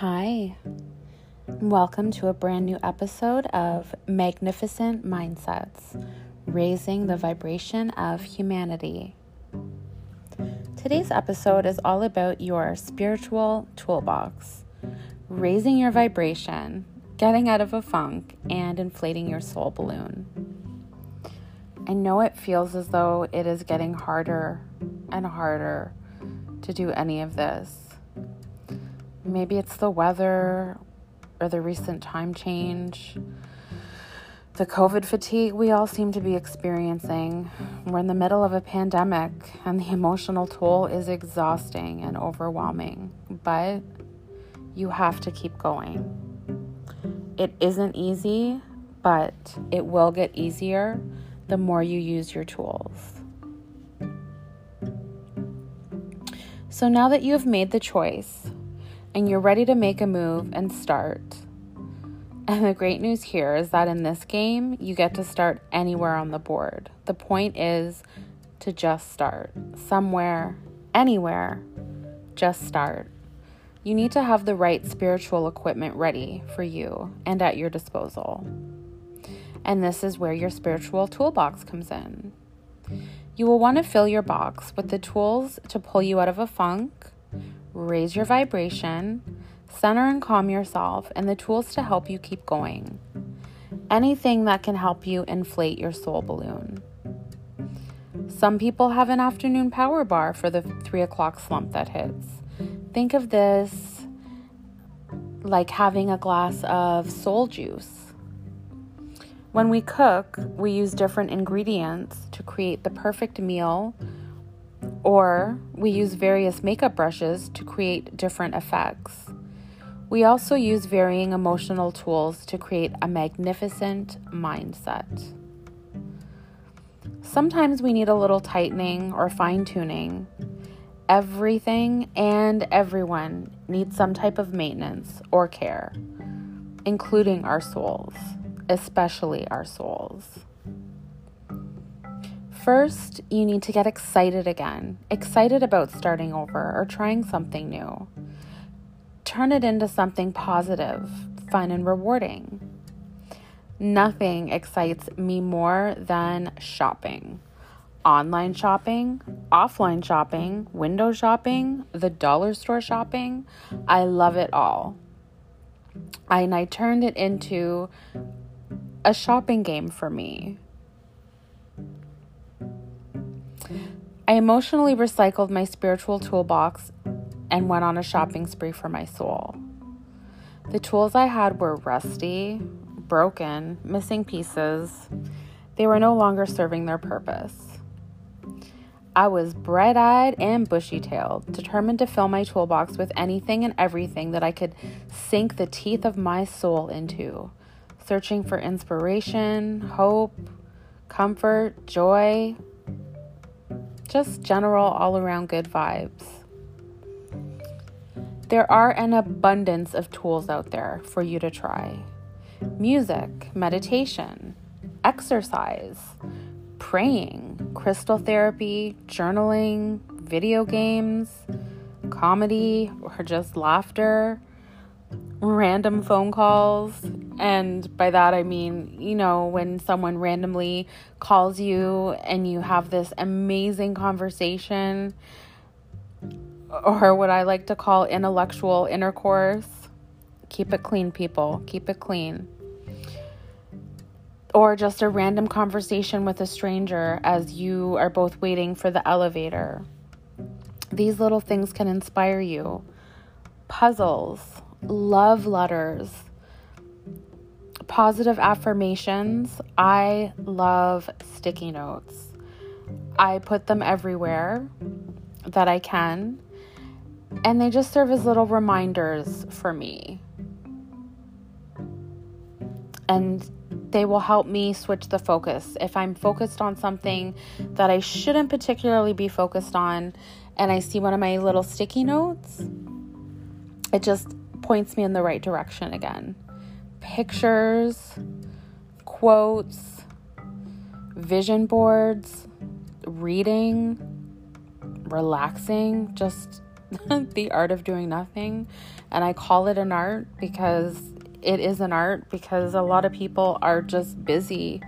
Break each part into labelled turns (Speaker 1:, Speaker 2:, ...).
Speaker 1: Hi, welcome to a brand new episode of Magnificent Mindsets Raising the Vibration of Humanity. Today's episode is all about your spiritual toolbox, raising your vibration, getting out of a funk, and inflating your soul balloon. I know it feels as though it is getting harder and harder to do any of this Maybe it's the weather or the recent time change, the COVID fatigue we all seem to be experiencing. We're in the middle of a pandemic, and the emotional toll is exhausting and overwhelming, but you have to keep going. It isn't easy, but it will get easier the more you use your tools. So now that you have made the choice, and you're ready to make a move and start. And the great news here is that in this game, you get to start anywhere on the board. The point is to just start somewhere, anywhere, just start. You need to have the right spiritual equipment ready for you and at your disposal. And this is where your spiritual toolbox comes in. You will want to fill your box with the tools to pull you out of a funk raise your vibration, center and calm yourself, and the tools to help you keep going. Anything that can help you inflate your soul balloon. Some people have an afternoon power bar for the three o'clock slump that hits. Think of this like having a glass of soul juice. When we cook, we use different ingredients to create the perfect meal or we use various makeup brushes to create different effects. We also use varying emotional tools to create a magnificent mindset. Sometimes we need a little tightening or fine tuning. Everything and everyone needs some type of maintenance or care, including our souls, especially our souls. First, you need to get excited again, excited about starting over or trying something new. Turn it into something positive, fun, and rewarding. Nothing excites me more than shopping. Online shopping, offline shopping, window shopping, the dollar store shopping. I love it all. And I turned it into a shopping game for me I emotionally recycled my spiritual toolbox and went on a shopping spree for my soul. The tools I had were rusty, broken, missing pieces. They were no longer serving their purpose. I was bright eyed and bushy tailed, determined to fill my toolbox with anything and everything that I could sink the teeth of my soul into, searching for inspiration, hope, comfort, joy, just general all around good vibes. There are an abundance of tools out there for you to try music, meditation, exercise, praying, crystal therapy, journaling, video games, comedy, or just laughter, random phone calls. And by that I mean, you know, when someone randomly calls you and you have this amazing conversation, or what I like to call intellectual intercourse. Keep it clean, people. Keep it clean. Or just a random conversation with a stranger as you are both waiting for the elevator. These little things can inspire you. Puzzles, love letters, positive affirmations. I love sticky notes. I put them everywhere that I can, and they just serve as little reminders for me. And they will help me switch the focus. If I'm focused on something that I shouldn't particularly be focused on, and I see one of my little sticky notes, it just points me in the right direction again. Pictures, quotes, vision boards, reading, relaxing, just The Art of Doing Nothing. And I call it an art because it is an art because a lot of people are just busy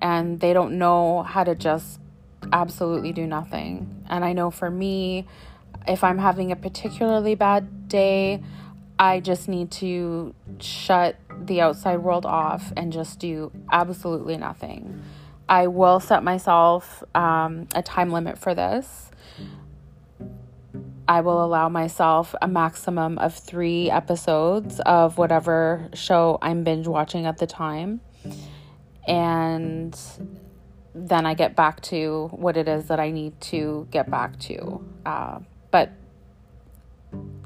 Speaker 1: and they don't know how to just absolutely do nothing. And I know for me, if I'm having a particularly bad day, I just need to shut the outside world off and just do absolutely nothing. I will set myself um, a time limit for this. I will allow myself a maximum of three episodes of whatever show I'm binge watching at the time. And then I get back to what it is that I need to get back to. Uh, but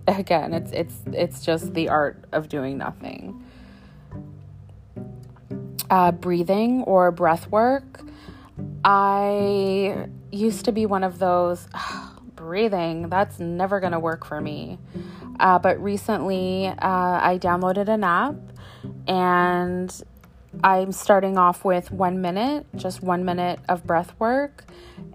Speaker 1: again, it's it's it's just the art of doing nothing. Uh, breathing or breath work. I used to be one of those breathing. That's never gonna work for me. Uh, but recently, uh, I downloaded an app and I'm starting off with one minute, just one minute of breath work,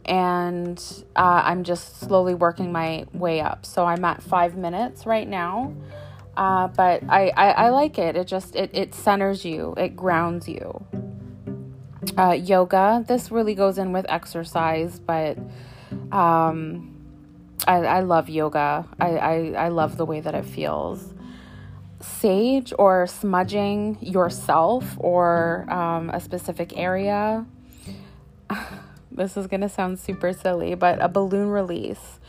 Speaker 1: and uh, I'm just slowly working my way up. So I'm at five minutes right now, uh, but I, I, I, like it. It just it, it centers you, it grounds you. Uh, yoga, this really goes in with exercise, but um, I, I love yoga. I, I, I love the way that it feels sage or smudging yourself or um, a specific area. this is going to sound super silly, but a balloon release.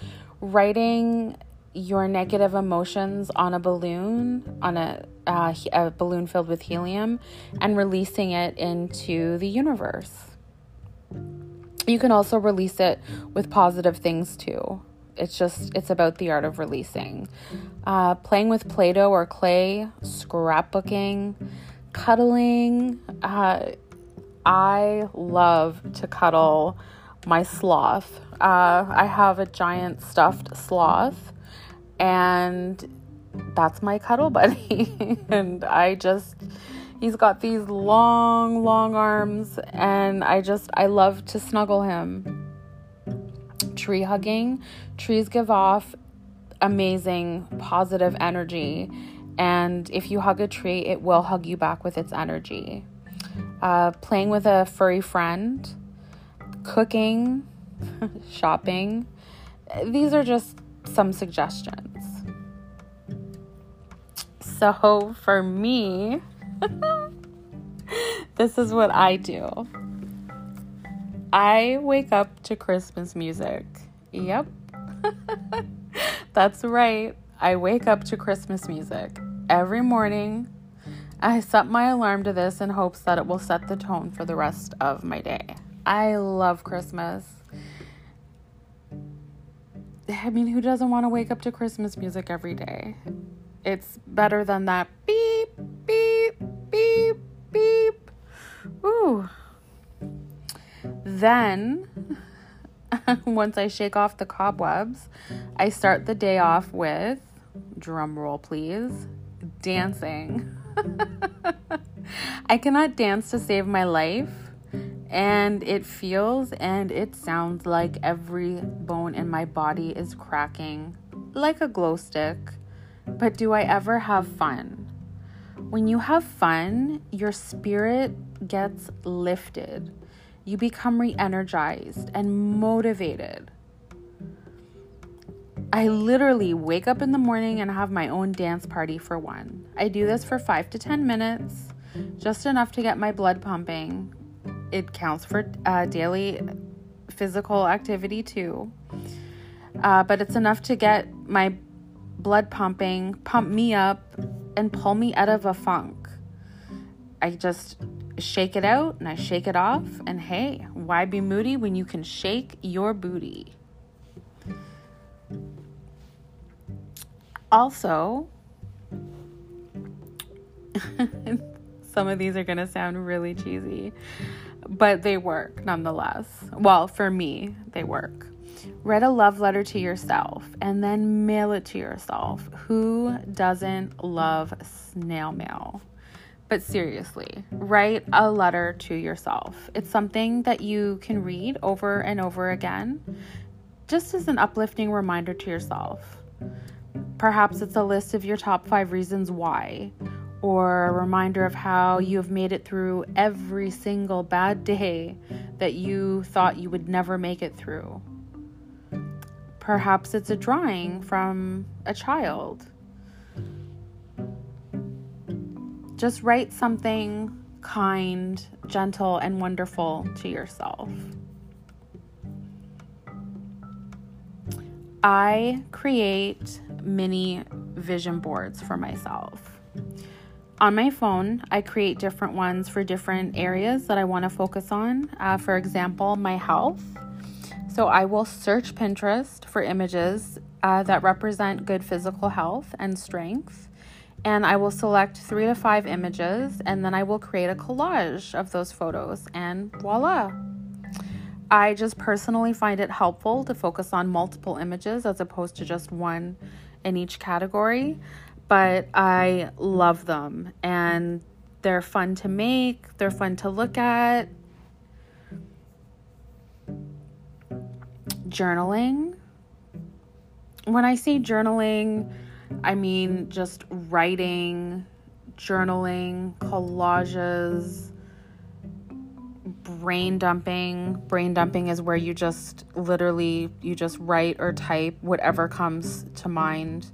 Speaker 1: Writing your negative emotions on a balloon, on a, uh, a balloon filled with helium, and releasing it into the universe. You can also release it with positive things too it's just it's about the art of releasing. Uh, playing with play-doh or clay scrapbooking cuddling uh, i love to cuddle my sloth. Uh, i have a giant stuffed sloth and that's my cuddle buddy. And i just he's got these long long arms and i just i love to snuggle him tree hugging. Trees give off amazing positive energy. And if you hug a tree, it will hug you back with its energy. Uh, playing with a furry friend, cooking, shopping. These are just some suggestions. So for me, this is what I do. I wake up to Christmas music. Yep. That's right. I wake up to Christmas music every morning. I set my alarm to this in hopes that it will set the tone for the rest of my day. I love Christmas. I mean, who doesn't want to wake up to Christmas music every day? It's better than that beep, beep, beep, beep. Ooh. Then, once I shake off the cobwebs, I start the day off with, drum roll please, dancing. I cannot dance to save my life, and it feels and it sounds like every bone in my body is cracking like a glow stick. But do I ever have fun? When you have fun, your spirit gets lifted you become re energized and motivated. I literally wake up in the morning and have my own dance party for one. I do this for five to 10 minutes, just enough to get my blood pumping. It counts for uh, daily physical activity too, uh, but it's enough to get my blood pumping, pump me up, and pull me out of a funk. I just shake it out and I shake it off. And hey, why be moody when you can shake your booty? Also, some of these are going to sound really cheesy, but they work nonetheless. Well, for me, they work. Write a love letter to yourself and then mail it to yourself. Who doesn't love snail mail? But seriously, write a letter to yourself. It's something that you can read over and over again. just as an uplifting reminder to yourself. Perhaps it's a list of your top five reasons why, or a reminder of how you have made it through every single bad day that you thought you would never make it through. Perhaps it's a drawing from a child. Just write something kind, gentle, and wonderful to yourself. I create mini vision boards for myself. On my phone, I create different ones for different areas that I want to focus on. Uh, for example, my health. So I will search Pinterest for images uh, that represent good physical health and strength. And I will select three to five images and then I will create a collage of those photos, and voila, I just personally find it helpful to focus on multiple images as opposed to just one in each category. But I love them and they're fun to make, they're fun to look at. Journaling. When I say journaling, I mean just writing, journaling, collages brain dumping. Brain dumping is where you just literally you just write or type whatever comes to mind.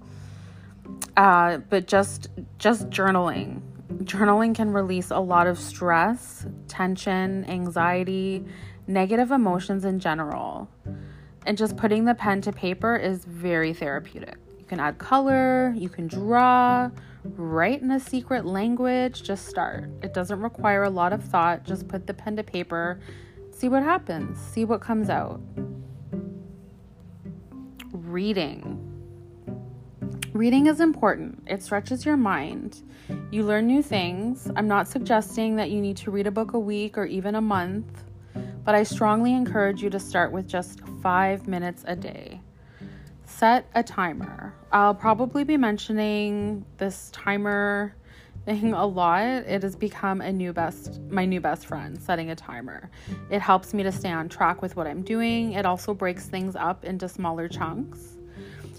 Speaker 1: Uh, but just just journaling. Journaling can release a lot of stress tension anxiety negative emotions in general. And just putting the pen to paper is very therapeutic can add color you can draw write in a secret language, just start. It doesn't require a lot of thought. Just put the pen to paper, see what happens, see what comes out. Reading. Reading is important. It stretches your mind. You learn new things. I'm not suggesting that you need to read a book a week or even a month, but I strongly encourage you to start with just five minutes a day set a timer. I'll probably be mentioning this timer thing a lot. It has become a new best my new best friend, setting a timer. It helps me to stay on track with what I'm doing. It also breaks things up into smaller chunks.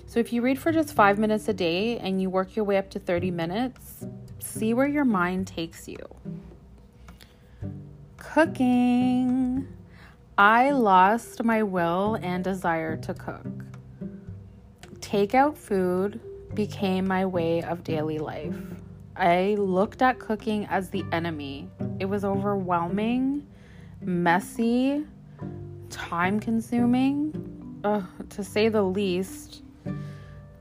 Speaker 1: So if you read for just 5 minutes a day and you work your way up to 30 minutes, see where your mind takes you. Cooking. I lost my will and desire to cook takeout food became my way of daily life. I looked at cooking as the enemy. It was overwhelming, messy, time consuming, to say the least.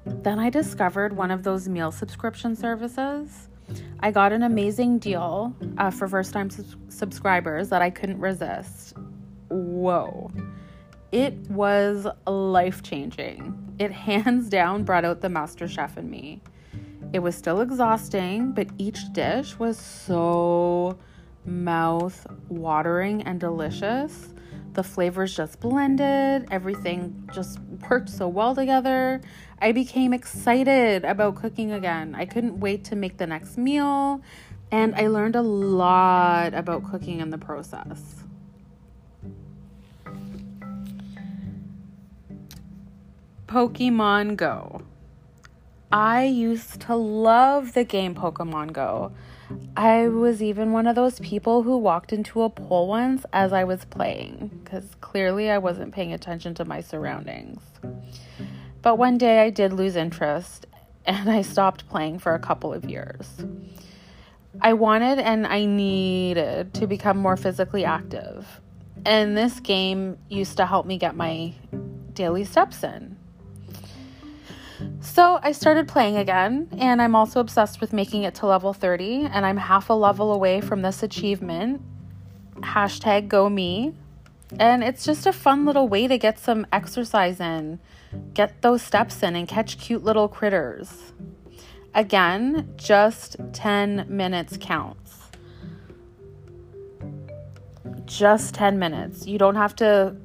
Speaker 1: Then I discovered one of those meal subscription services. I got an amazing deal uh, for first time su- subscribers that I couldn't resist. Whoa. It was life changing it hands down brought out the master chef in me. It was still exhausting, but each dish was so mouth watering and delicious. The flavors just blended, everything just worked so well together. I became excited about cooking again. I couldn't wait to make the next meal, and I learned a lot about cooking in the process. Pokemon Go. I used to love the game Pokemon Go. I was even one of those people who walked into a pool once as I was playing, because clearly I wasn't paying attention to my surroundings. But one day I did lose interest and I stopped playing for a couple of years. I wanted and I needed to become more physically active. And this game used to help me get my daily steps in. So I started playing again, and I'm also obsessed with making it to level 30, and I'm half a level away from this achievement. Hashtag go me. And it's just a fun little way to get some exercise in, get those steps in, and catch cute little critters. Again, just 10 minutes counts. Just 10 minutes. You don't have to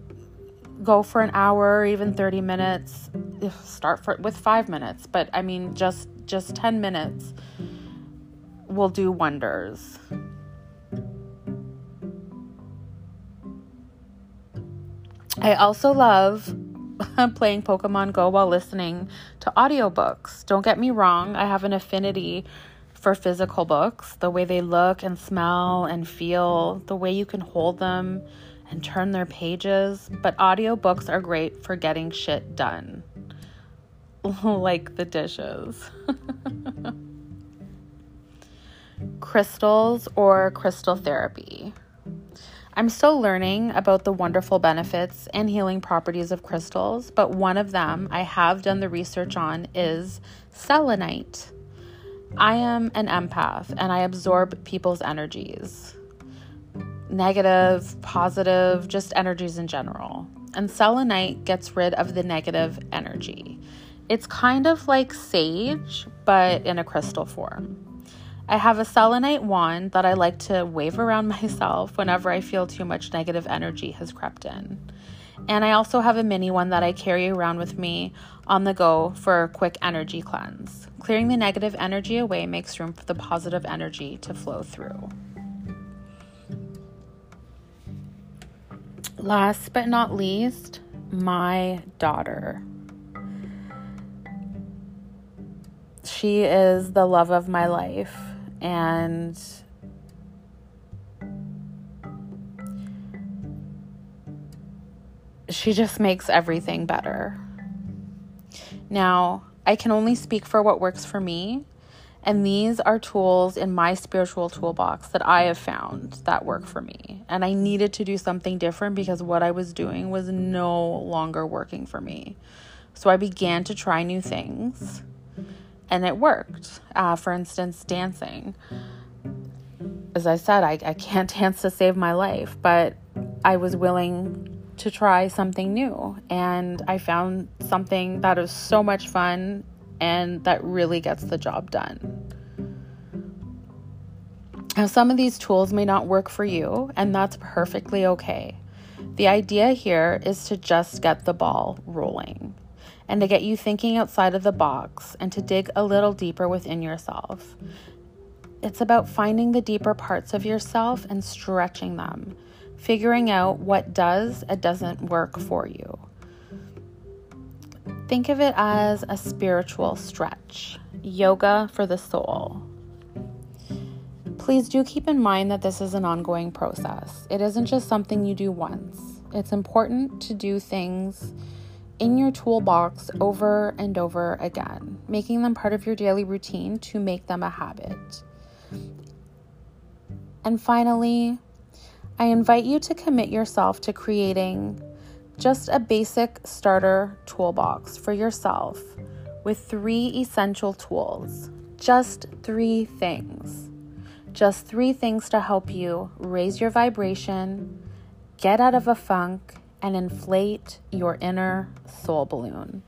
Speaker 1: go for an hour or even 30 minutes start for, with 5 minutes. But i mean just just 10 minutes will do wonders. I also love playing Pokemon Go while listening to audiobooks. Don't get me wrong, I have an affinity for physical books, the way they look and smell and feel, the way you can hold them and turn their pages, but audiobooks are great for getting shit done. like the dishes. Crystals or crystal therapy. I'm still learning about the wonderful benefits and healing properties of crystals, but one of them I have done the research on is selenite. I am an empath and I absorb people's energies negative, positive, just energies in general. And selenite gets rid of the negative energy. It's kind of like sage, but in a crystal form. I have a selenite wand that I like to wave around myself whenever I feel too much negative energy has crept in. And I also have a mini one that I carry around with me on the go for a quick energy cleanse. Clearing the negative energy away makes room for the positive energy to flow through. Last but not least, my daughter. She is the love of my life and she just makes everything better. Now, I can only speak for what works for me, and these are tools in my spiritual toolbox that I have found that work for me. And I needed to do something different because what I was doing was no longer working for me. So I began to try new things and it worked. Uh, for instance, dancing. As I said, I, I can't dance to save my life, but I was willing to try something new. And I found something that was so much fun and that really gets the job done. Now, some of these tools may not work for you, and that's perfectly okay. The idea here is to just get the ball rolling and to get you thinking outside of the box and to dig a little deeper within yourself. It's about finding the deeper parts of yourself and stretching them, figuring out what does and doesn't work for you. Think of it as a spiritual stretch, yoga for the soul. Please do keep in mind that this is an ongoing process. It isn't just something you do once. It's important to do things in your toolbox over and over again, making them part of your daily routine to make them a habit. And finally, I invite you to commit yourself to creating just a basic starter toolbox for yourself with three essential tools. Just three things. Just three things to help you raise your vibration, get out of a funk, and inflate your inner soul balloon.